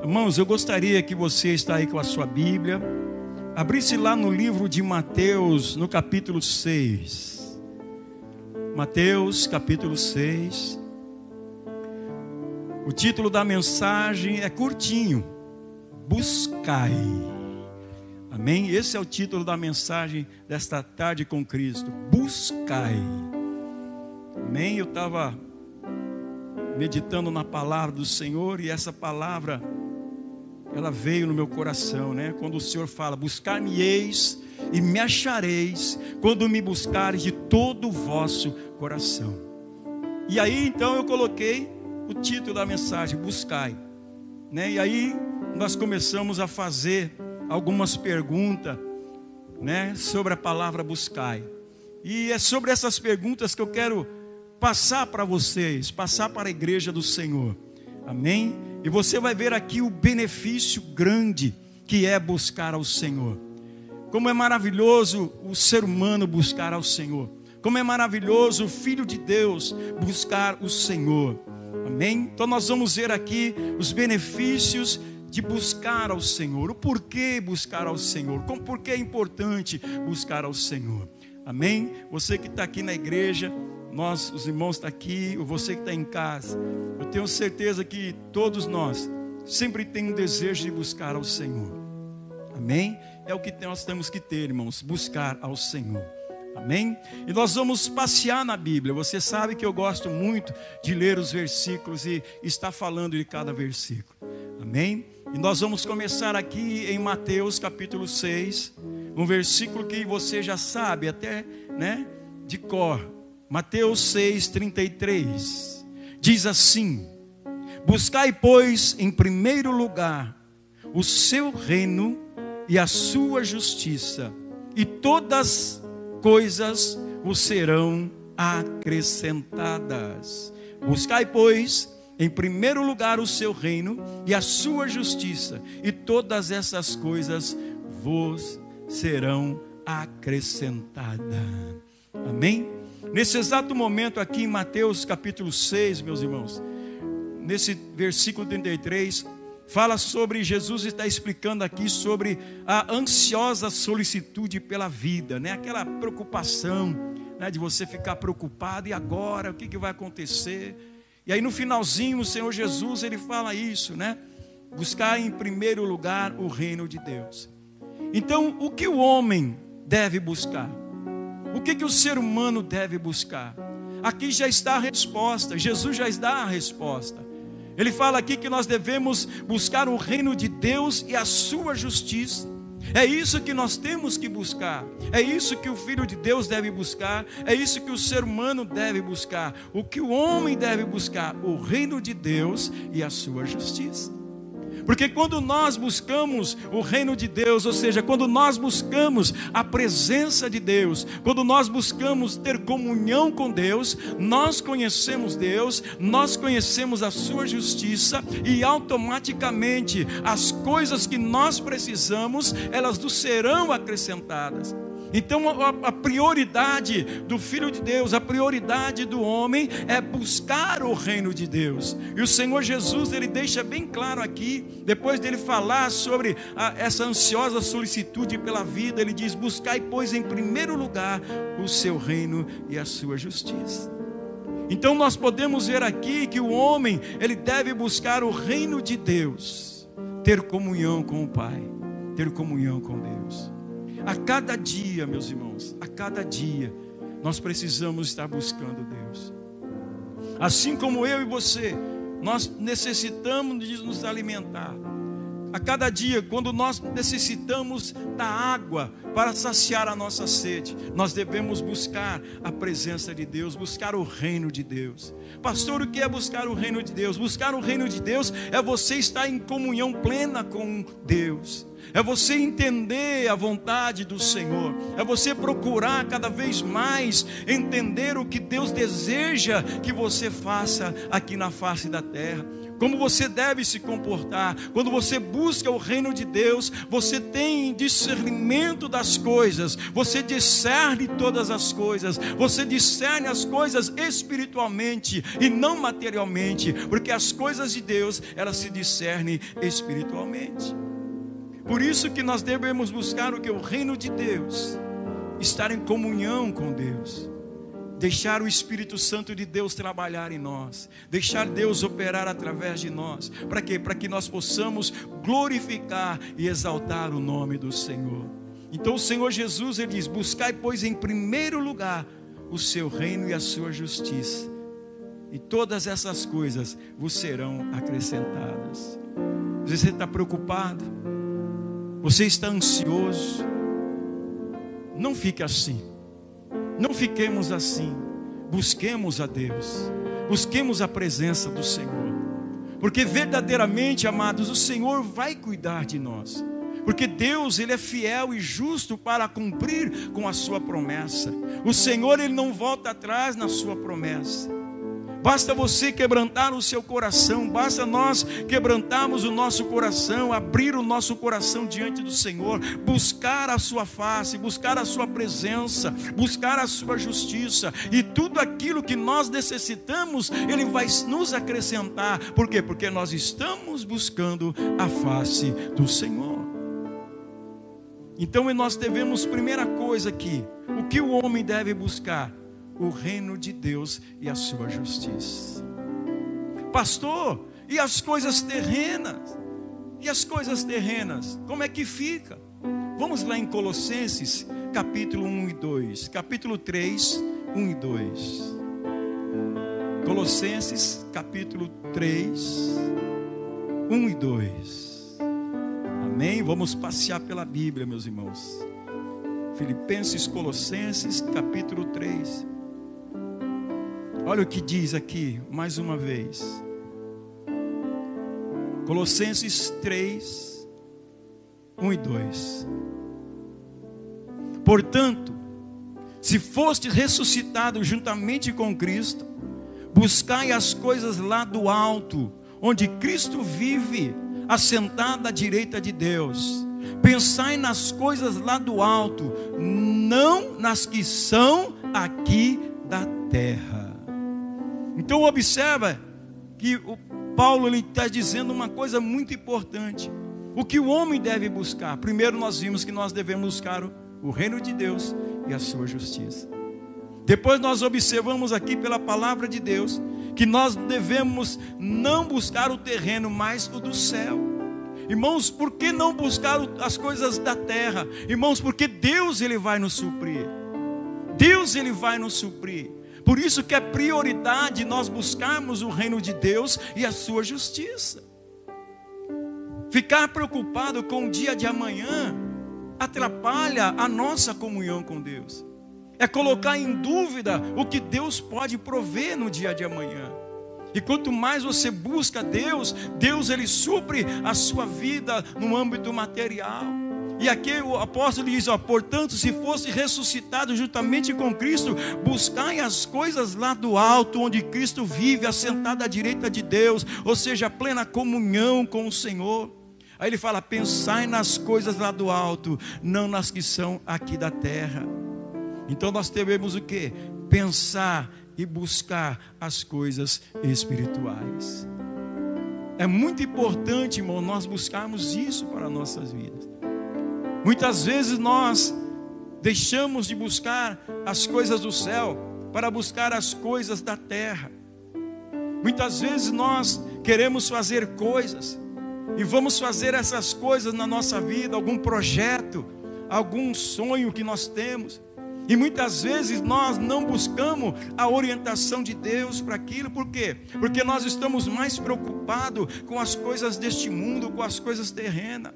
Irmãos, eu gostaria que você está aí com a sua Bíblia, abrisse lá no livro de Mateus, no capítulo 6. Mateus, capítulo 6. O título da mensagem é curtinho: Buscai. Amém? Esse é o título da mensagem desta tarde com Cristo: Buscai. Amém? Eu estava meditando na palavra do Senhor e essa palavra ela veio no meu coração, né? Quando o Senhor fala: Buscar-me-eis e me achareis, quando me buscares de todo o vosso coração. E aí então eu coloquei o título da mensagem: Buscai, né? E aí nós começamos a fazer algumas perguntas, né? Sobre a palavra buscai. E é sobre essas perguntas que eu quero passar para vocês, passar para a igreja do Senhor. Amém? E você vai ver aqui o benefício grande que é buscar ao Senhor. Como é maravilhoso o ser humano buscar ao Senhor. Como é maravilhoso o filho de Deus buscar o Senhor. Amém? Então nós vamos ver aqui os benefícios de buscar ao Senhor. O porquê buscar ao Senhor. Como porquê é importante buscar ao Senhor. Amém? Você que está aqui na igreja, nós, os irmãos estão tá aqui, você que está em casa, eu tenho certeza que todos nós sempre tem um desejo de buscar ao Senhor. Amém? É o que nós temos que ter, irmãos, buscar ao Senhor. Amém? E nós vamos passear na Bíblia. Você sabe que eu gosto muito de ler os versículos e estar falando de cada versículo. Amém? E nós vamos começar aqui em Mateus capítulo 6, um versículo que você já sabe até, né, de cor. Mateus 6:33 diz assim: Buscai, pois, em primeiro lugar o seu reino e a sua justiça, e todas coisas vos serão acrescentadas. Buscai, pois, em primeiro lugar o seu reino e a sua justiça, e todas essas coisas vos serão acrescentadas. Amém? Nesse exato momento, aqui em Mateus capítulo 6, meus irmãos, nesse versículo 33, fala sobre Jesus está explicando aqui sobre a ansiosa solicitude pela vida, né? Aquela preocupação, né? De você ficar preocupado e agora o que, que vai acontecer? E aí no finalzinho o Senhor Jesus ele fala isso, né? Buscar em primeiro lugar o reino de Deus. Então o que o homem deve buscar? O que, que o ser humano deve buscar? Aqui já está a resposta, Jesus já dá a resposta. Ele fala aqui que nós devemos buscar o reino de Deus e a sua justiça. É isso que nós temos que buscar. É isso que o filho de Deus deve buscar. É isso que o ser humano deve buscar. O que o homem deve buscar: o reino de Deus e a sua justiça. Porque quando nós buscamos o reino de Deus, ou seja, quando nós buscamos a presença de Deus, quando nós buscamos ter comunhão com Deus, nós conhecemos Deus, nós conhecemos a sua justiça e automaticamente as coisas que nós precisamos, elas nos serão acrescentadas. Então a, prioridade do Filho de Deus, a prioridade do homem é buscar o reino de Deus. E o Senhor Jesus, ele deixa bem claro aqui, depois dele falar sobre a, essa ansiosa solicitude pela vida, ele diz: Buscai, pois, em primeiro lugar o seu reino e a sua justiça. Então nós podemos ver aqui que o homem, ele deve buscar o reino de Deus, ter comunhão com o Pai, ter comunhão com Deus. A cada dia, meus irmãos, a cada dia, nós precisamos estar buscando Deus. Assim como eu e você, nós necessitamos de nos alimentar. A cada dia, quando nós necessitamos da água para saciar a nossa sede, nós devemos buscar a presença de Deus, buscar o reino de Deus. Pastor, o que é buscar o reino de Deus? Buscar o reino de Deus é você estar em comunhão plena com Deus é você entender a vontade do Senhor, é você procurar cada vez mais entender o que Deus deseja que você faça aqui na face da terra como você deve se comportar. Quando você busca o reino de Deus, você tem discernimento das coisas, você discerne todas as coisas, você discerne as coisas espiritualmente e não materialmente, porque as coisas de Deus, elas se discernem espiritualmente. Por isso que nós devemos buscar o que o reino de Deus, estar em comunhão com Deus deixar o Espírito Santo de Deus trabalhar em nós, deixar Deus operar através de nós. Para quê? Para que nós possamos glorificar e exaltar o nome do Senhor. Então o Senhor Jesus ele diz: "Buscai pois em primeiro lugar o seu reino e a sua justiça, e todas essas coisas vos serão acrescentadas." Você está preocupado? Você está ansioso? Não fique assim. Não fiquemos assim. Busquemos a Deus. Busquemos a presença do Senhor. Porque verdadeiramente, amados, o Senhor vai cuidar de nós. Porque Deus, ele é fiel e justo para cumprir com a sua promessa. O Senhor, ele não volta atrás na sua promessa. Basta você quebrantar o seu coração, basta nós quebrantarmos o nosso coração, abrir o nosso coração diante do Senhor, buscar a sua face, buscar a sua presença, buscar a sua justiça, e tudo aquilo que nós necessitamos, Ele vai nos acrescentar. Por quê? Porque nós estamos buscando a face do Senhor. Então nós devemos, primeira coisa aqui, o que o homem deve buscar? O reino de Deus e a sua justiça. Pastor, e as coisas terrenas? E as coisas terrenas, como é que fica? Vamos lá em Colossenses, capítulo 1 e 2. Capítulo 3, 1 e 2. Colossenses, capítulo 3, 1 e 2. Amém? Vamos passear pela Bíblia, meus irmãos. Filipenses, Colossenses, capítulo 3. Olha o que diz aqui, mais uma vez. Colossenses 3, 1 e 2. Portanto, se foste ressuscitado juntamente com Cristo, buscai as coisas lá do alto, onde Cristo vive, assentado à direita de Deus. Pensai nas coisas lá do alto, não nas que são aqui da terra. Então observa que o Paulo está dizendo uma coisa muito importante. O que o homem deve buscar? Primeiro nós vimos que nós devemos buscar o, reino de Deus e a sua justiça. Depois nós observamos aqui pela palavra de Deus que nós devemos não buscar o terreno, mas o do céu. Irmãos, por que não buscar as coisas da terra? Irmãos, porque Deus ele vai nos suprir. Deus ele vai nos suprir. Por isso que é prioridade nós buscarmos o reino de Deus e a sua justiça. Ficar preocupado com o dia de amanhã atrapalha a nossa comunhão com Deus. É colocar em dúvida o que Deus pode prover no dia de amanhã. E quanto mais você busca Deus, Deus ele supre a sua vida no âmbito material. E aqui o apóstolo diz: ó, portanto, se fosse ressuscitado juntamente com Cristo, buscai as coisas lá do alto, onde Cristo vive, assentado à direita de Deus, ou seja, plena comunhão com o Senhor. Aí ele fala: pensai nas coisas lá do alto, não nas que são aqui da terra. Então nós devemos o que? Pensar e buscar as coisas espirituais. É muito importante, irmão, nós buscarmos isso para nossas vidas. Muitas vezes nós deixamos de buscar as coisas do céu para buscar as coisas da terra. Muitas vezes nós queremos fazer coisas e vamos fazer essas coisas na nossa vida, algum projeto, algum sonho que nós temos. E muitas vezes nós não buscamos a orientação de Deus para aquilo, por quê? Porque nós estamos mais preocupados com as coisas deste mundo, com as coisas terrenas.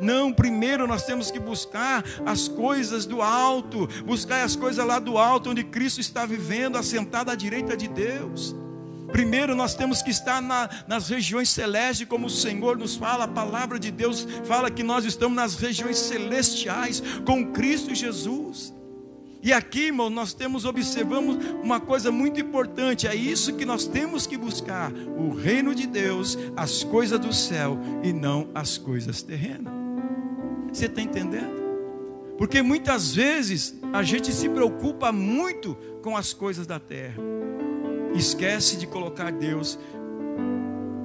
Não, primeiro nós temos que buscar as coisas do alto, buscar as coisas lá do alto, onde Cristo está vivendo, assentado à direita de Deus. Primeiro, nós temos que estar na, nas regiões celestes, como o Senhor nos fala, a palavra de Deus fala que nós estamos nas regiões celestiais com Cristo Jesus. E aqui, irmão, nós temos, observamos uma coisa muito importante, é isso que nós temos que buscar: o reino de Deus, as coisas do céu e não as coisas terrenas. Você está entendendo? Porque muitas vezes a gente se preocupa muito com as coisas da terra, esquece de colocar Deus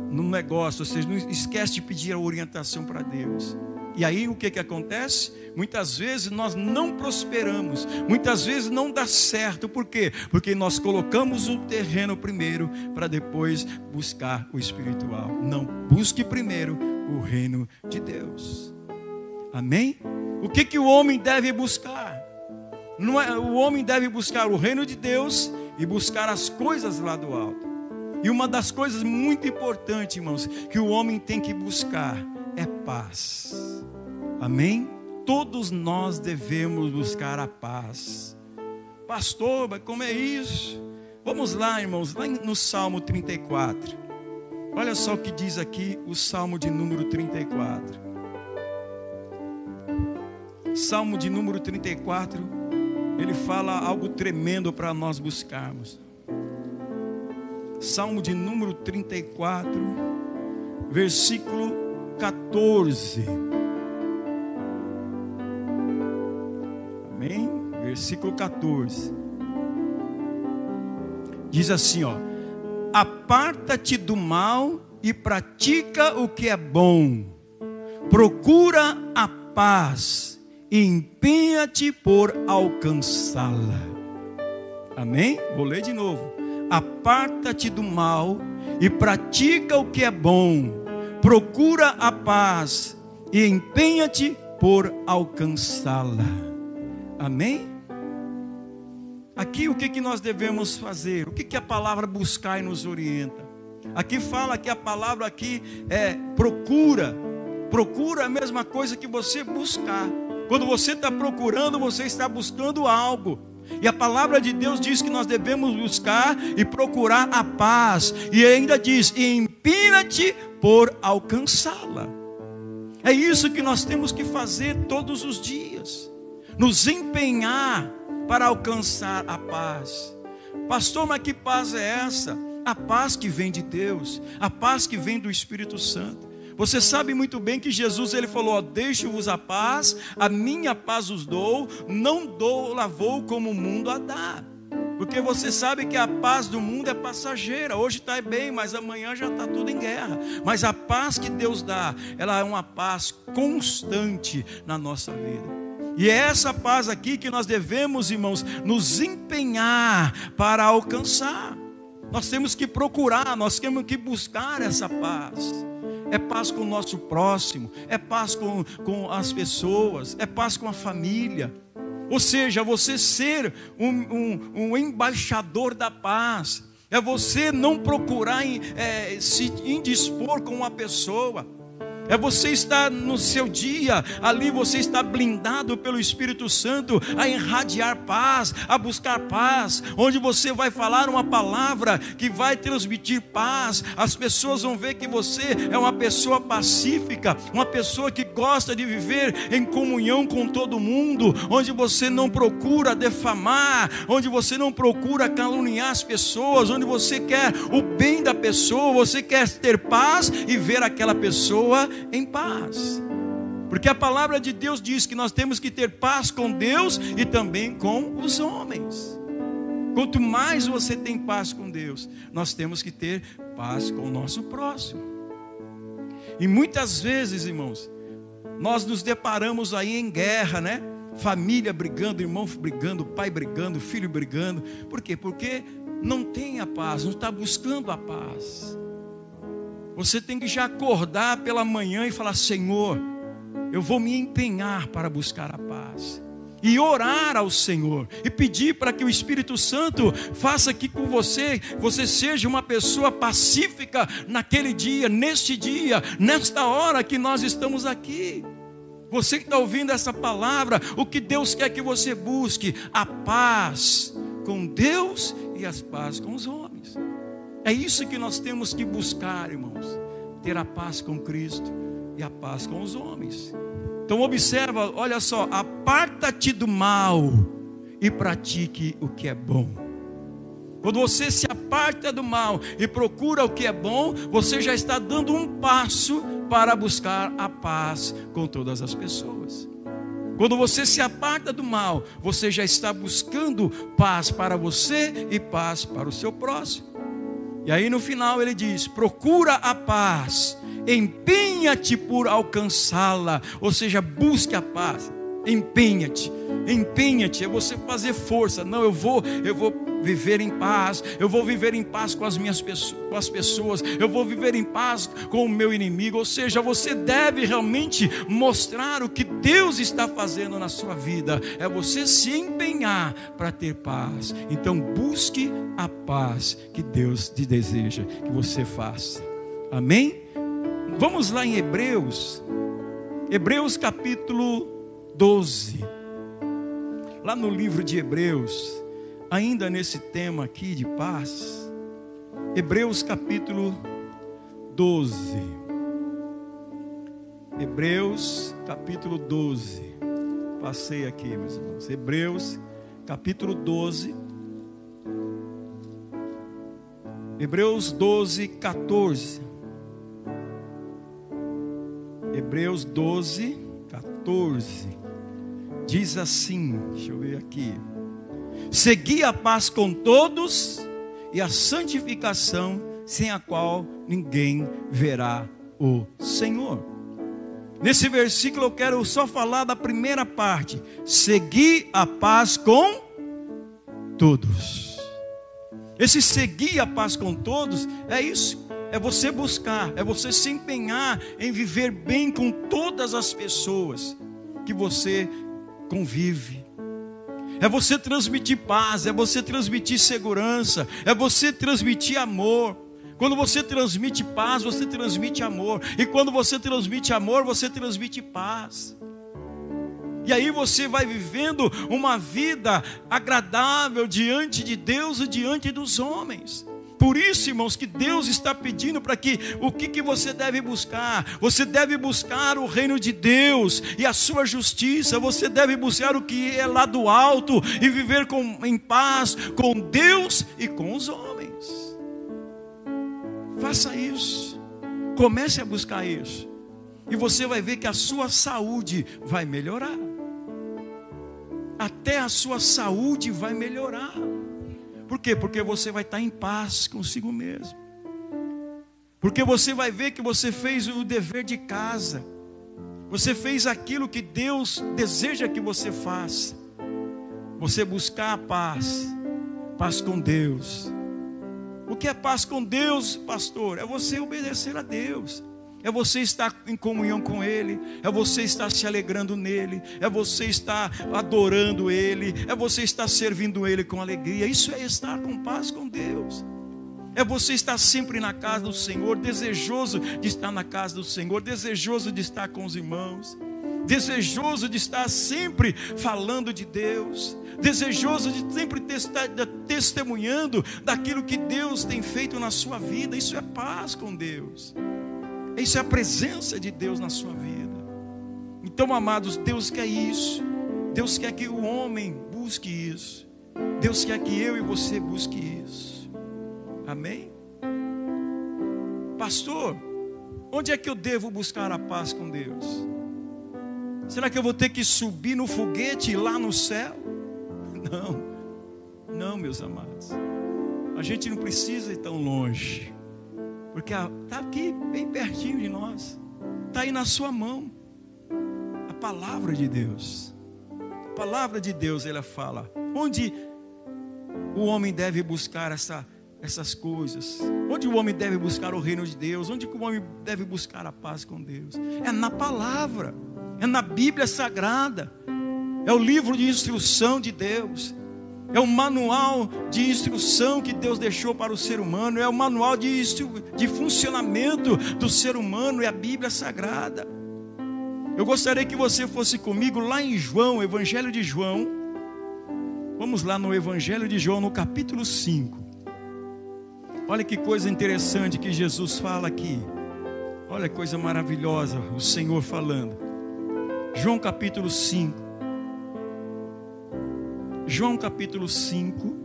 no negócio, ou seja, esquece de pedir a orientação para Deus. E aí o que, que acontece? Muitas vezes nós não prosperamos, muitas vezes não dá certo, por quê? Porque nós colocamos o terreno primeiro para depois buscar o espiritual. Não, busque primeiro o reino de Deus. Amém? O que, que o homem deve buscar? Não é, o homem deve buscar o reino de Deus e buscar as coisas lá do alto. E uma das coisas muito importantes, irmãos, que o homem tem que buscar é paz. Amém? Todos nós devemos buscar a paz. Pastor, mas como é isso? Vamos lá, irmãos, lá no Salmo 34. Olha só o que diz aqui o Salmo de número 34. Salmo de número 34, ele fala algo tremendo para nós buscarmos. Salmo de número 34, versículo 14. Amém? Versículo 14. Diz assim, ó: Aparta-te do mal e pratica o que é bom. Procura a paz e empenha-te por alcançá-la. Amém? Vou ler de novo. Aparta-te do mal e pratica o que é bom procura a paz e empenha-te por alcançá-la. Amém? Aqui o que, que nós devemos fazer? O que, que a palavra buscar e nos orienta? Aqui fala que a palavra aqui é procura. Procura a mesma coisa que você buscar. Quando você está procurando, você está buscando algo. E a palavra de Deus diz que nós devemos buscar e procurar a paz. E ainda diz: empina-te por alcançá-la. É isso que nós temos que fazer todos os dias. Nos empenhar para alcançar a paz. Pastor, mas que paz é essa? A paz que vem de Deus, a paz que vem do Espírito Santo. Você sabe muito bem que Jesus ele falou: Deixo-vos a paz, a minha paz os dou, não dou lavou como o mundo a dá. Porque você sabe que a paz do mundo é passageira. Hoje está bem, mas amanhã já está tudo em guerra. Mas a paz que Deus dá, ela é uma paz constante na nossa vida. E é essa paz aqui que nós devemos, irmãos, nos empenhar para alcançar. Nós temos que procurar, nós temos que buscar essa paz é paz com o nosso próximo, é paz com, com as pessoas, é paz com a família. Ou seja, você ser um, um, um embaixador da paz, é você não procurar é, se indispor com uma pessoa, é você estar no seu dia, ali você está blindado pelo Espírito Santo a irradiar paz, a buscar paz, onde você vai falar uma palavra que vai transmitir paz. As pessoas vão ver que você é uma pessoa pacífica, uma pessoa que gosta de viver em comunhão com todo mundo, onde você não procura defamar, onde você não procura caluniar as pessoas, onde você quer o bem da pessoa, você quer ter paz e ver aquela pessoa em paz. Porque a palavra de Deus diz que nós temos que ter paz com Deus e também com os homens. Quanto mais você tem paz com Deus, nós temos que ter paz com o nosso próximo. E muitas vezes, irmãos, nós nos deparamos aí em guerra, né? Família brigando, irmão brigando, pai brigando, filho brigando. Por quê? Porque não tem a paz, não está buscando a paz. Você tem que já acordar pela manhã e falar: Senhor, eu vou me empenhar para buscar a paz. E orar ao Senhor e pedir para que o Espírito Santo faça que com você, você seja uma pessoa pacífica naquele dia, neste dia, nesta hora que nós estamos aqui. Você que está ouvindo essa palavra, o que Deus quer que você busque? A paz com Deus e as paz com os homens. É isso que nós temos que buscar, irmãos. Ter a paz com Cristo e a paz com os homens. Então observa, olha só, aparta-te do mal e pratique o que é bom. Quando você se aparta do mal e procura o que é bom, você já está dando um passo para buscar a paz com todas as pessoas. Quando você se aparta do mal, você já está buscando paz para você e paz para o seu próximo. E aí no final ele diz: procura a paz, empenha-te por alcançá-la, ou seja, busque a paz, empenha-te, empenha-te, é você fazer força. Não, eu vou, eu vou viver em paz, eu vou viver em paz com as minhas pessoas, com as pessoas, eu vou viver em paz com o meu inimigo. Ou seja, você deve realmente mostrar o que Deus está fazendo na sua vida. É você se empenhar para ter paz. Então busque a paz que Deus te deseja que você faça. Amém? Vamos lá em Hebreus. Hebreus capítulo 12. Lá no livro de Hebreus, ainda nesse tema aqui de paz, Hebreus capítulo 12. Hebreus capítulo 12. Passei aqui, meus irmãos. Hebreus capítulo 12. Hebreus 12, 14. Hebreus 12, 14. Diz assim, deixa eu ver aqui. Segui a paz com todos e a santificação, sem a qual ninguém verá o Senhor. Nesse versículo eu quero só falar da primeira parte: seguir a paz com todos. Esse seguir a paz com todos é isso, é você buscar, é você se empenhar em viver bem com todas as pessoas que você convive é você transmitir paz, é você transmitir segurança, é você transmitir amor. Quando você transmite paz, você transmite amor. E quando você transmite amor, você transmite paz. E aí você vai vivendo uma vida agradável diante de Deus e diante dos homens. Por isso, irmãos, que Deus está pedindo para que o que, que você deve buscar? Você deve buscar o reino de Deus e a sua justiça. Você deve buscar o que é lá do alto e viver com, em paz com Deus e com os homens. Faça isso. Comece a buscar isso. E você vai ver que a sua saúde vai melhorar. Até a sua saúde vai melhorar. Por quê? Porque você vai estar em paz consigo mesmo. Porque você vai ver que você fez o dever de casa. Você fez aquilo que Deus deseja que você faça. Você buscar a paz, paz com Deus. O que é paz com Deus, pastor? É você obedecer a Deus é você estar em comunhão com Ele, é você estar se alegrando nele, é você estar adorando Ele, é você estar servindo Ele com alegria. Isso é estar com paz com Deus. É você estar sempre na casa do Senhor, desejoso de estar na casa do Senhor, desejoso de estar com os irmãos, desejoso de estar sempre falando de Deus, desejoso de sempre estar testemunhando daquilo que Deus tem feito na sua vida. Isso é paz com Deus. Isso é a presença de Deus na sua vida. Então, amados, Deus quer isso. Deus quer que o homem busque isso. Deus quer que eu e você busque isso. Amém? Pastor, onde é que eu devo buscar a paz com Deus? Será que eu vou ter que subir no foguete lá no céu? Não, não, meus amados. A gente não precisa ir tão longe. Porque está aqui, bem pertinho de nós. Está aí na sua mão. A palavra de Deus. A palavra de Deus, ela fala. Onde o homem deve buscar essa, essas coisas? Onde o homem deve buscar o reino de Deus? Onde o homem deve buscar a paz com Deus? É na palavra. É na Bíblia Sagrada. É o livro de instrução de Deus é o manual de instrução que Deus deixou para o ser humano, é o manual de, de funcionamento do ser humano, é a Bíblia Sagrada. Eu gostaria que você fosse comigo lá em João, Evangelho de João. Vamos lá no Evangelho de João, no capítulo 5. Olha que coisa interessante que Jesus fala aqui. Olha que coisa maravilhosa o Senhor falando. João capítulo 5. João capítulo 5.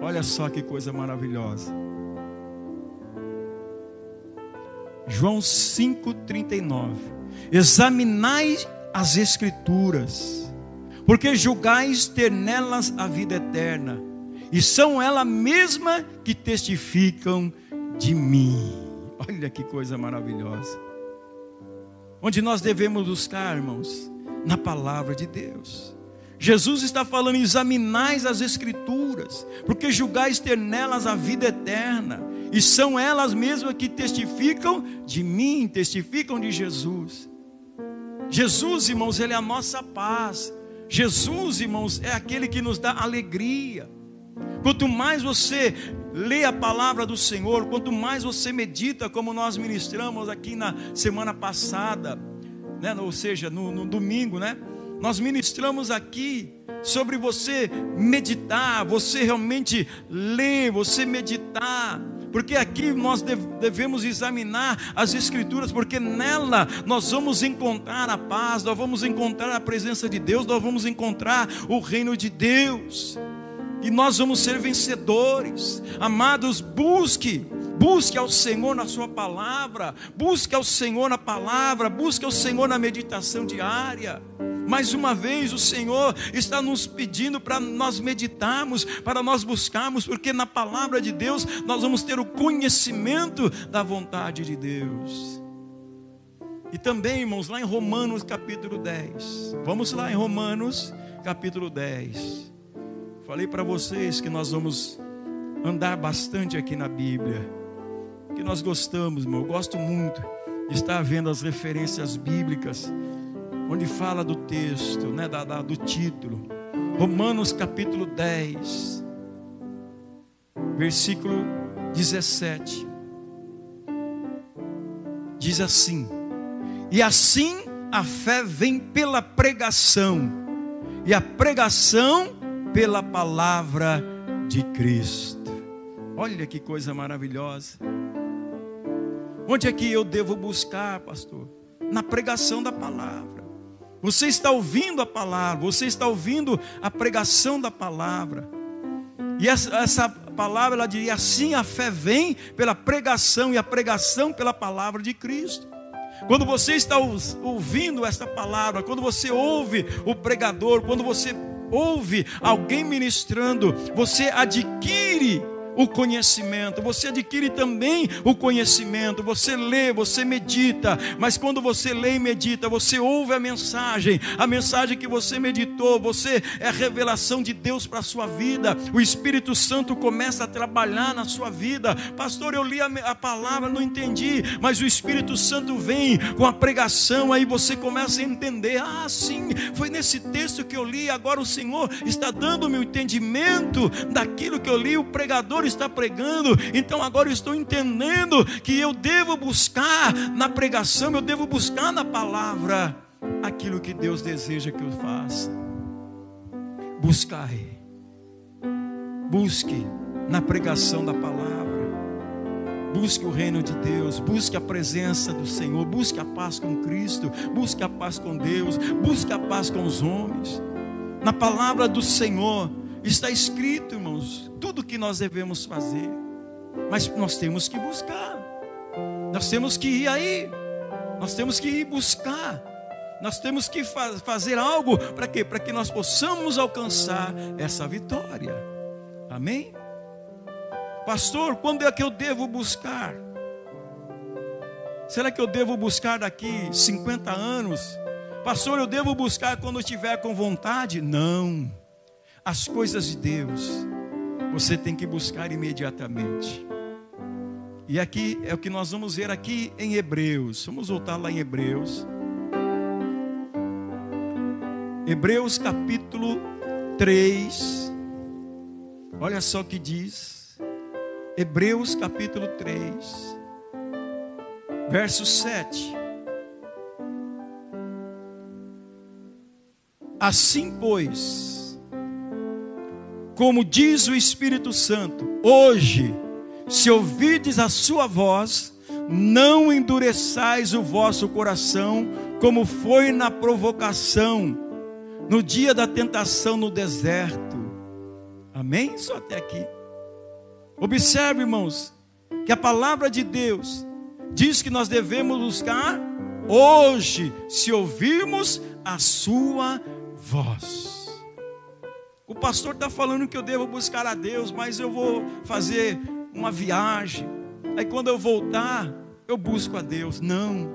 Olha só que coisa maravilhosa. João 5,39. Examinai as Escrituras, porque julgais ter nelas a vida eterna, e são ela mesma que testificam de mim. Olha que coisa maravilhosa. Onde nós devemos buscar, irmãos? Na palavra de Deus. Jesus está falando: examinais as Escrituras, porque julgais ter nelas a vida eterna, e são elas mesmas que testificam de mim, testificam de Jesus. Jesus, irmãos, Ele é a nossa paz. Jesus, irmãos, é aquele que nos dá alegria. Quanto mais você lê a palavra do Senhor, quanto mais você medita, como nós ministramos aqui na semana passada, né? ou seja, no, no domingo, né? Nós ministramos aqui sobre você meditar, você realmente ler, você meditar. Porque aqui nós devemos examinar as Escrituras, porque nela nós vamos encontrar a paz, nós vamos encontrar a presença de Deus, nós vamos encontrar o reino de Deus, e nós vamos ser vencedores. Amados, busque Busque ao Senhor na Sua palavra, busque ao Senhor na palavra, busque ao Senhor na meditação diária. Mais uma vez, o Senhor está nos pedindo para nós meditarmos, para nós buscarmos, porque na palavra de Deus nós vamos ter o conhecimento da vontade de Deus. E também, irmãos, lá em Romanos capítulo 10. Vamos lá em Romanos capítulo 10. Falei para vocês que nós vamos andar bastante aqui na Bíblia que nós gostamos, irmão. Eu gosto muito de estar vendo as referências bíblicas, onde fala do texto, né, da, da, do título. Romanos capítulo 10, versículo 17. Diz assim: E assim a fé vem pela pregação, e a pregação pela palavra de Cristo. Olha que coisa maravilhosa. Onde é que eu devo buscar, pastor? Na pregação da palavra. Você está ouvindo a palavra, você está ouvindo a pregação da palavra. E essa, essa palavra, ela diz: assim a fé vem pela pregação, e a pregação pela palavra de Cristo. Quando você está ouvindo esta palavra, quando você ouve o pregador, quando você ouve alguém ministrando, você adquire o conhecimento, você adquire também o conhecimento, você lê, você medita, mas quando você lê e medita, você ouve a mensagem, a mensagem que você meditou, você é a revelação de Deus para a sua vida, o Espírito Santo começa a trabalhar na sua vida, pastor, eu li a, a palavra, não entendi, mas o Espírito Santo vem com a pregação, aí você começa a entender, ah, sim, foi nesse texto que eu li, agora o Senhor está dando o entendimento daquilo que eu li, o pregador está pregando, então agora eu estou entendendo que eu devo buscar na pregação, eu devo buscar na palavra aquilo que Deus deseja que eu faça. Buscai, busque na pregação da palavra. Busque o reino de Deus, busque a presença do Senhor, busque a paz com Cristo, busque a paz com Deus, busque a paz com os homens. Na palavra do Senhor, Está escrito, irmãos, tudo que nós devemos fazer. Mas nós temos que buscar. Nós temos que ir aí. Nós temos que ir buscar. Nós temos que fa fazer algo para quê? Para que nós possamos alcançar essa vitória. Amém? Pastor, quando é que eu devo buscar? Será que eu devo buscar daqui 50 anos? Pastor, eu devo buscar quando eu estiver com vontade? Não as coisas de Deus, você tem que buscar imediatamente. E aqui é o que nós vamos ver aqui em Hebreus. Vamos voltar lá em Hebreus. Hebreus capítulo 3. Olha só o que diz. Hebreus capítulo 3, verso 7. Assim, pois, como diz o Espírito Santo, hoje, se ouvirdes a sua voz, não endureçais o vosso coração, como foi na provocação, no dia da tentação no deserto. Amém? Só até aqui. Observe, irmãos, que a palavra de Deus diz que nós devemos buscar hoje, se ouvirmos a sua voz. O pastor está falando que eu devo buscar a Deus, mas eu vou fazer uma viagem. Aí quando eu voltar, eu busco a Deus. Não,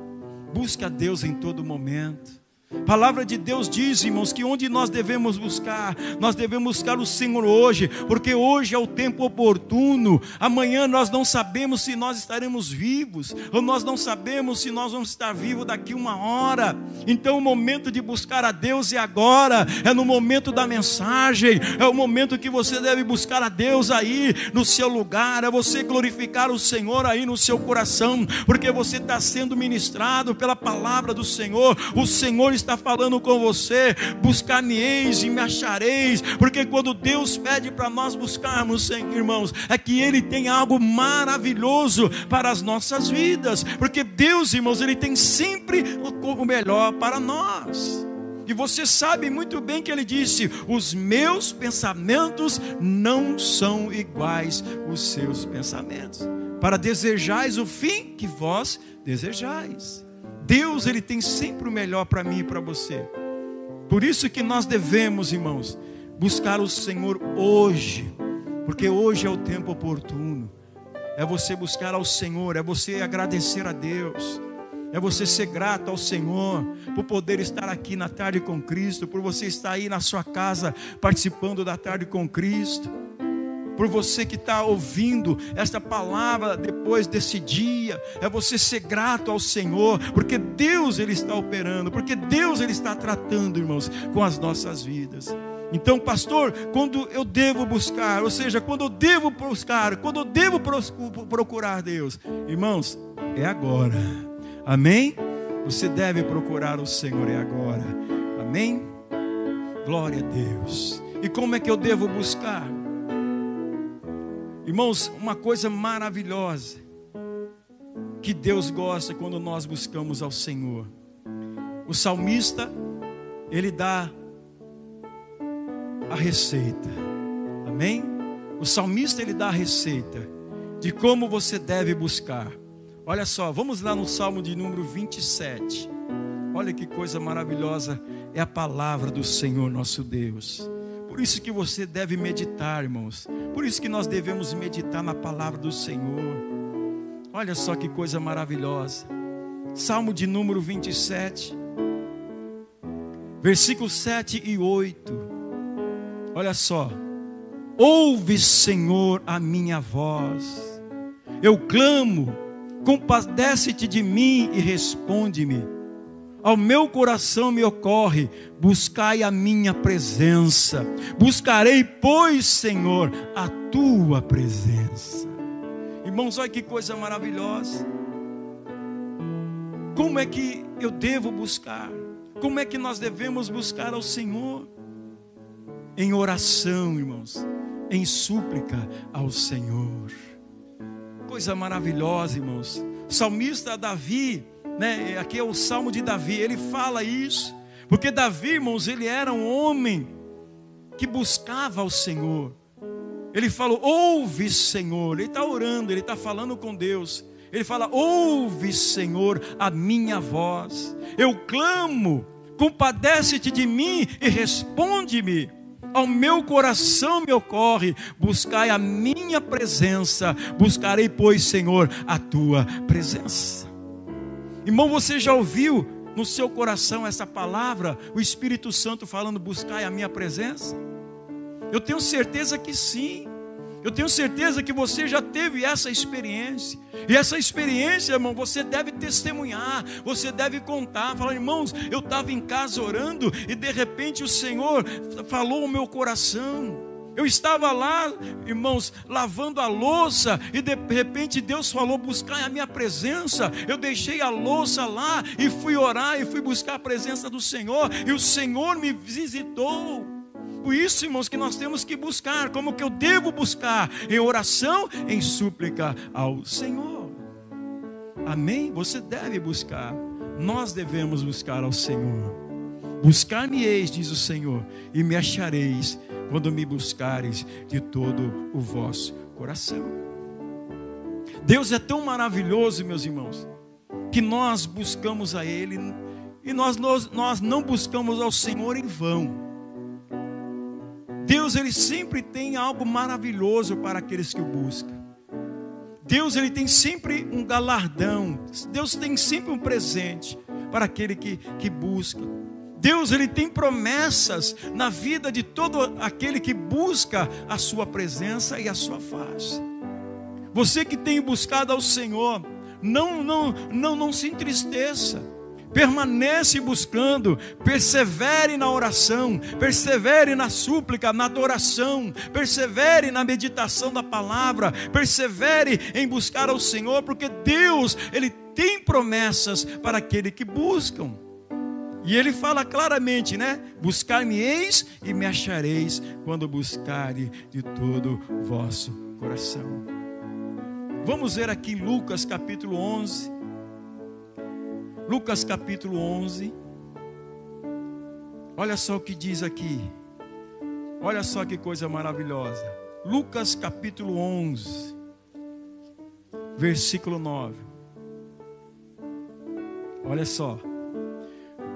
busque a Deus em todo momento. Palavra de Deus diz, irmãos, que onde nós devemos buscar, nós devemos buscar o Senhor hoje, porque hoje é o tempo oportuno. Amanhã nós não sabemos se nós estaremos vivos, ou nós não sabemos se nós vamos estar vivos daqui uma hora. Então o momento de buscar a Deus é agora, é no momento da mensagem, é o momento que você deve buscar a Deus aí no seu lugar, é você glorificar o Senhor aí no seu coração, porque você está sendo ministrado pela palavra do Senhor. O Senhor está falando com você: buscar-me-eis e me achareis, porque quando Deus pede para nós buscarmos, irmãos, é que Ele tem algo maravilhoso para as nossas vidas, porque Deus, irmãos, Ele tem sempre o melhor para nós. E você sabe muito bem que ele disse: Os meus pensamentos não são iguais os seus pensamentos, para desejais o fim que vós desejais. Deus ele tem sempre o melhor para mim e para você. Por isso que nós devemos, irmãos, buscar o Senhor hoje, porque hoje é o tempo oportuno. É você buscar ao Senhor, é você agradecer a Deus. É você ser grato ao Senhor por poder estar aqui na tarde com Cristo, por você estar aí na sua casa participando da tarde com Cristo por você que está ouvindo esta palavra depois desse dia, é você ser grato ao Senhor, porque Deus Ele está operando, porque Deus Ele está tratando, irmãos, com as nossas vidas. Então, pastor, quando eu devo buscar, ou seja, quando eu devo buscar, quando eu devo procurar Deus, irmãos, é agora, amém? Você deve procurar o Senhor, é agora, amém? Glória a Deus. E como é que eu devo buscar? Irmãos, uma coisa maravilhosa que Deus gosta quando nós buscamos ao Senhor. O salmista, ele dá a receita. Amém? O salmista ele dá a receita de como você deve buscar. Olha só, vamos lá no Salmo de número 27. Olha que coisa maravilhosa é a palavra do Senhor nosso Deus. Por isso que você deve meditar, irmãos. Por isso que nós devemos meditar na palavra do Senhor. Olha só que coisa maravilhosa. Salmo de número 27, versículos 7 e 8. Olha só. Ouve, Senhor, a minha voz. Eu clamo, compadece-te de mim e responde-me ao meu coração me ocorre: buscai a minha presença. Buscarei, pois, Senhor, a tua presença. Irmãos, olha que coisa maravilhosa. Como é que eu devo buscar? Como é que nós devemos buscar ao Senhor? Em oração, irmãos, em súplica ao Senhor. Coisa maravilhosa, irmãos. Salmista Davi, né? Aqui é o Salmo de Davi, ele fala isso, porque Davi, irmãos, ele era um homem que buscava o Senhor. Ele falou: Ouve, Senhor. Ele está orando, ele está falando com Deus. Ele fala: Ouve, Senhor, a minha voz. Eu clamo, compadece-te de mim e responde-me. Ao meu coração me ocorre, buscai a minha presença. Buscarei, pois, Senhor, a tua presença. Irmão, você já ouviu no seu coração essa palavra, o Espírito Santo falando: buscai a minha presença? Eu tenho certeza que sim. Eu tenho certeza que você já teve essa experiência. E essa experiência, irmão, você deve testemunhar, você deve contar. Falar, irmãos, eu estava em casa orando e de repente o Senhor falou o meu coração. Eu estava lá, irmãos, lavando a louça, e de repente Deus falou: buscar a minha presença. Eu deixei a louça lá e fui orar e fui buscar a presença do Senhor, e o Senhor me visitou. Por isso, irmãos, que nós temos que buscar, como que eu devo buscar? Em oração, em súplica ao Senhor. Amém? Você deve buscar. Nós devemos buscar ao Senhor. Buscar-me-eis, diz o Senhor, e me achareis quando me buscares de todo o vosso coração. Deus é tão maravilhoso, meus irmãos, que nós buscamos a Ele e nós, nós, nós não buscamos ao Senhor em vão. Deus ele sempre tem algo maravilhoso para aqueles que o buscam. Deus ele tem sempre um galardão. Deus tem sempre um presente para aquele que, que busca. Deus ele tem promessas na vida de todo aquele que busca a sua presença e a sua face. Você que tem buscado ao Senhor, não não não não se entristeça. Permanece buscando, persevere na oração, persevere na súplica, na adoração, persevere na meditação da palavra, persevere em buscar ao Senhor, porque Deus, ele tem promessas para aquele que buscam. E ele fala claramente, né? Buscar-me-eis e me achareis quando buscare de todo vosso coração. Vamos ver aqui Lucas capítulo 11. Lucas capítulo 11. Olha só o que diz aqui. Olha só que coisa maravilhosa. Lucas capítulo 11, versículo 9. Olha só.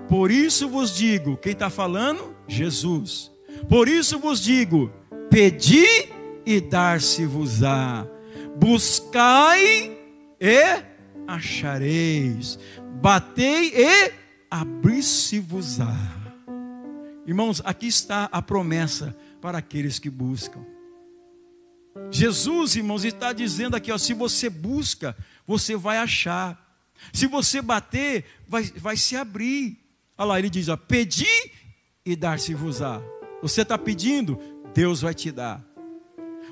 Por isso vos digo, quem está falando? Jesus. Por isso vos digo: pedi e dar-se-vos-á, buscai e achareis, batei e abrir-se-vos-á. Irmãos, aqui está a promessa para aqueles que buscam. Jesus, irmãos, está dizendo aqui: ó, se você busca, você vai achar. Se você bater, vai, vai se abrir. Olha lá, ele diz: ó, pedi e dar-se-vos-á. Você está pedindo, Deus vai te dar.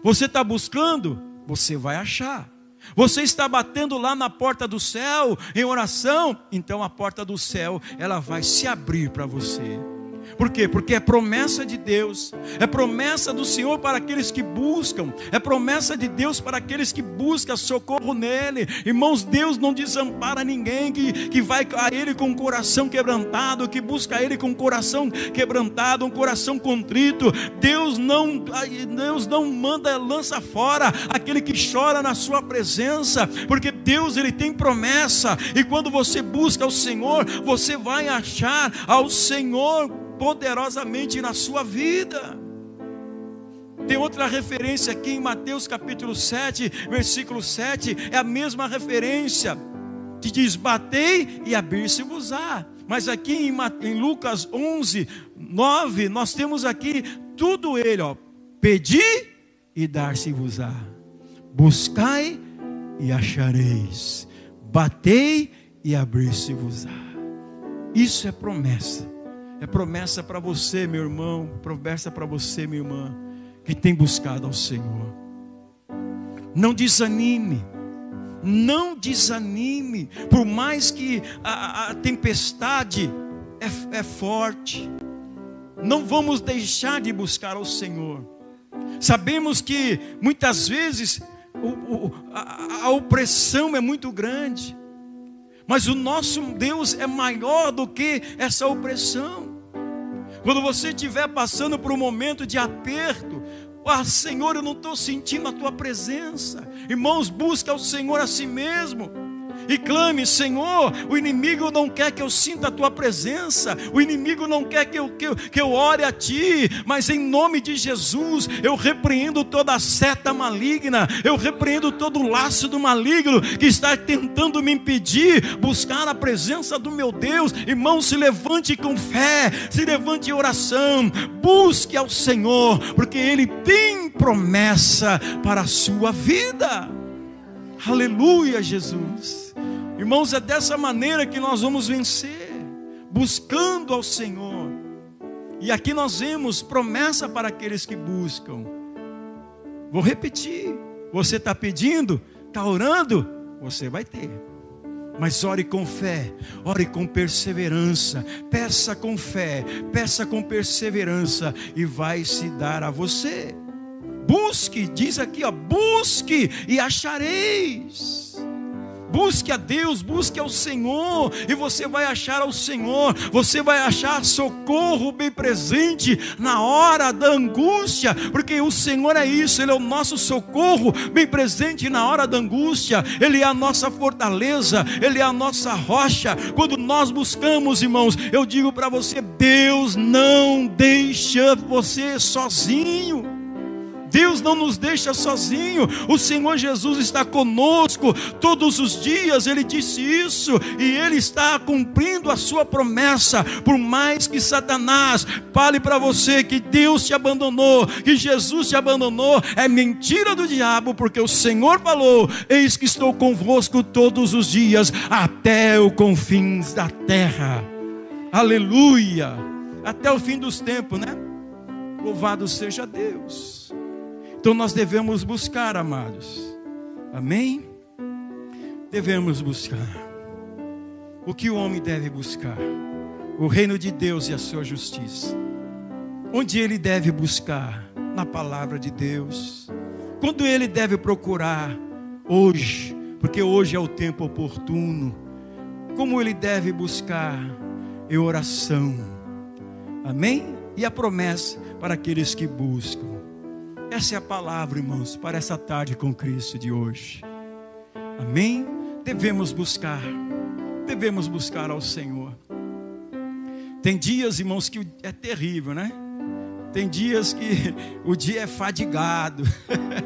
Você está buscando, você vai achar. Você está batendo lá na porta do céu em oração, então a porta do céu ela vai se abrir para você. Por quê? Porque é promessa de Deus, é promessa do Senhor para aqueles que buscam, é promessa de Deus para aqueles que buscam socorro nele. Irmãos, Deus não desampara ninguém que, que vai a Ele com o coração quebrantado, que busca a Ele com o coração quebrantado, um coração contrito. Deus não, Deus não manda, lança fora aquele que chora na Sua presença, porque Deus Ele tem promessa, e quando você busca o Senhor, você vai achar ao Senhor poderosamente na sua vida. Tem outra referência aqui em Mateus capítulo 7, versículo 7, é a mesma referência, que diz: Batei e abrir-se-vos-á. Mas aqui em, Lucas 11, 9, nós temos aqui tudo ele, ó. Pedi e dar-se-vos-á. Buscai e achareis. Batei e abrir-se-vos-á. Isso é promessa. É promessa para você, meu irmão, promessa para você, minha irmã, que tem buscado ao Senhor. Não desanime, não desanime, por mais que a, a tempestade é, é forte, não vamos deixar de buscar ao Senhor. Sabemos que muitas vezes o, o, a, a opressão é muito grande, mas o nosso Deus é maior do que essa opressão. Quando você estiver passando por um momento de aperto, ah, Senhor, eu não estou sentindo a tua presença. Irmãos, busca o Senhor a si mesmo e clame: Senhor, o inimigo não quer que eu sinta a tua presença, o inimigo não quer que eu, que eu, que eu ore a ti, mas em nome de Jesus, eu repreendo toda seta maligna, eu repreendo todo o laço do maligno que está tentando me impedir buscar a presença do meu Deus. Irmão, se levante com fé, se levante em oração, busque ao Senhor, porque Ele tem promessa para a sua vida. Aleluia, Jesus. Irmãos, é dessa maneira que nós vamos vencer, buscando ao Senhor. E aqui nós vemos promessa para aqueles que buscam. Vou repetir. Você está pedindo, está orando, você vai ter. Mas ore com fé, ore com perseverança, peça com fé, peça com perseverança e vai se dar a você. Busque, diz aqui, ó, busque e achareis. Busque a Deus, busque ao Senhor, e você vai achar ao Senhor, você vai achar socorro bem presente na hora da angústia, porque o Senhor é isso, Ele é o nosso socorro bem presente na hora da angústia, Ele é a nossa fortaleza, Ele é a nossa rocha. Quando nós buscamos, irmãos, eu digo para você: Deus não deixa você sozinho. Deus não nos deixa sozinho. O Senhor Jesus está conosco todos os dias. Ele disse isso e ele está cumprindo a sua promessa. Por mais que Satanás fale para você que Deus te abandonou, que Jesus te abandonou, é mentira do diabo, porque o Senhor falou: Eis que estou convosco todos os dias até o confins da terra. Aleluia! Até o fim dos tempos, né? Louvado seja Deus. Então nós devemos buscar, amados. Amém? Devemos buscar. O que o homem deve buscar? O reino de Deus e a sua justiça. Onde ele deve buscar? Na palavra de Deus. Quando ele deve procurar? Hoje, porque hoje é o tempo oportuno. Como ele deve buscar? Em oração. Amém? E a promessa para aqueles que buscam. Essa é a palavra, irmãos, para essa tarde com Cristo de hoje. Amém? Devemos buscar, devemos buscar ao Senhor. Tem dias, irmãos, que é terrível, né? Tem dias que o dia é fadigado.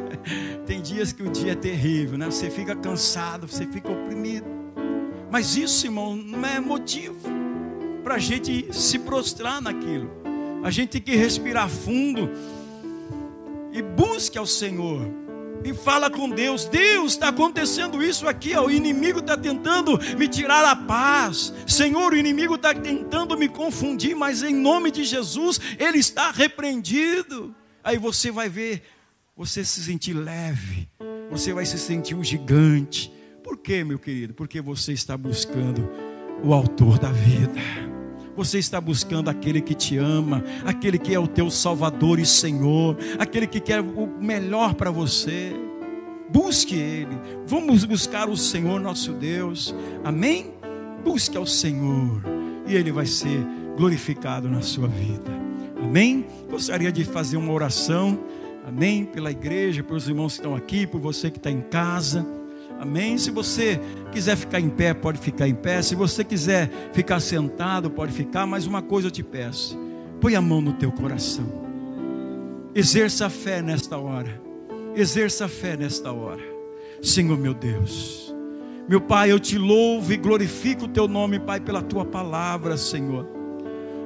Tem dias que o dia é terrível, né? Você fica cansado, você fica oprimido. Mas isso, irmão, não é motivo para a gente se prostrar naquilo. A gente tem que respirar fundo e busque ao Senhor. E fala com Deus, Deus está acontecendo isso aqui, ó, o inimigo está tentando me tirar a paz, Senhor, o inimigo está tentando me confundir, mas em nome de Jesus, ele está repreendido. Aí você vai ver, você se sentir leve, você vai se sentir um gigante. Por quê, meu querido? Porque você está buscando o Autor da vida. Você está buscando aquele que te ama, aquele que é o teu Salvador e Senhor, aquele que quer o melhor para você. Busque Ele. Vamos buscar o Senhor nosso Deus. Amém? Busque ao Senhor e Ele vai ser glorificado na sua vida. Amém? Gostaria de fazer uma oração. Amém? Pela igreja, pelos irmãos que estão aqui, por você que está em casa. Amém? Se você quiser ficar em pé, pode ficar em pé. Se você quiser ficar sentado, pode ficar. Mas uma coisa eu te peço: põe a mão no teu coração. Exerça a fé nesta hora. Exerça a fé nesta hora. Senhor meu Deus. Meu Pai, eu te louvo e glorifico o teu nome, Pai, pela tua palavra, Senhor.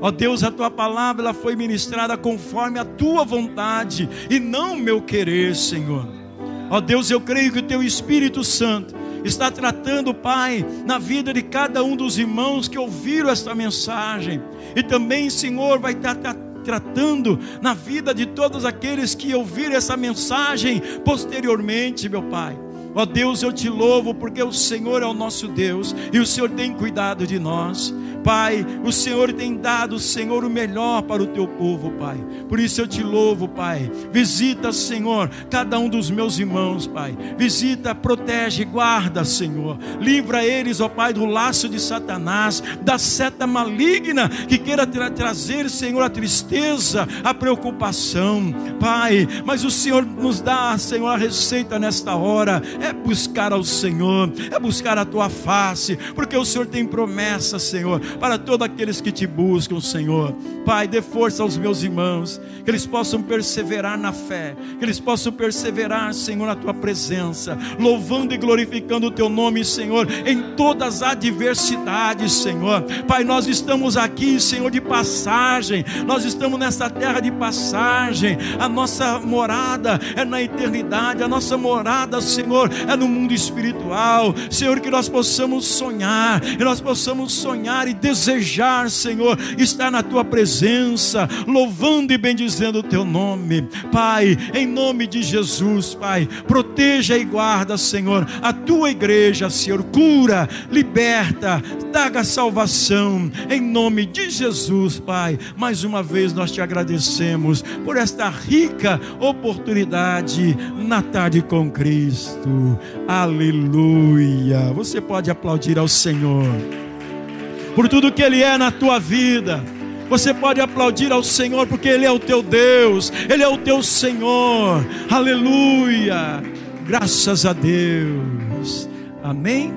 Ó Deus, a tua palavra ela foi ministrada conforme a tua vontade e não meu querer, Senhor. Ó Deus, eu creio que o teu Espírito Santo está tratando, Pai, na vida de cada um dos irmãos que ouviram esta mensagem. E também, Senhor, vai estar tratando na vida de todos aqueles que ouviram essa mensagem posteriormente, meu Pai. Ó Deus, eu te louvo porque o Senhor é o nosso Deus e o Senhor tem cuidado de nós. Pai, o Senhor tem dado, Senhor, o melhor para o teu povo, Pai. Por isso eu te louvo, Pai. Visita, Senhor, cada um dos meus irmãos, Pai. Visita, protege, guarda, Senhor. Livra eles, ó Pai, do laço de Satanás, da seta maligna que queira tra trazer, Senhor, a tristeza, a preocupação, Pai. Mas o Senhor nos dá, Senhor, a receita nesta hora. É buscar ao Senhor, é buscar a tua face, porque o Senhor tem promessa, Senhor para todos aqueles que te buscam, Senhor. Pai, dê força aos meus irmãos, que eles possam perseverar na fé, que eles possam perseverar, Senhor, na tua presença, louvando e glorificando o teu nome, Senhor, em todas as adversidades, Senhor. Pai, nós estamos aqui, Senhor, de passagem, nós estamos nessa terra de passagem, a nossa morada é na eternidade, a nossa morada, Senhor, é no mundo espiritual. Senhor, que nós possamos sonhar, e nós possamos sonhar e desejar, Senhor, estar na tua presença, louvando e bendizendo o teu nome. Pai, em nome de Jesus, Pai, proteja e guarda, Senhor, a tua igreja, Senhor, cura, liberta, traga salvação, em nome de Jesus, Pai. Mais uma vez nós te agradecemos por esta rica oportunidade na tarde com Aleluia. Você pode aplaudir ao Senhor por tudo que Ele é na tua vida. Você pode aplaudir ao Senhor porque Ele é o teu Deus, Ele é o teu Senhor. Aleluia. Graças a Deus. Amém.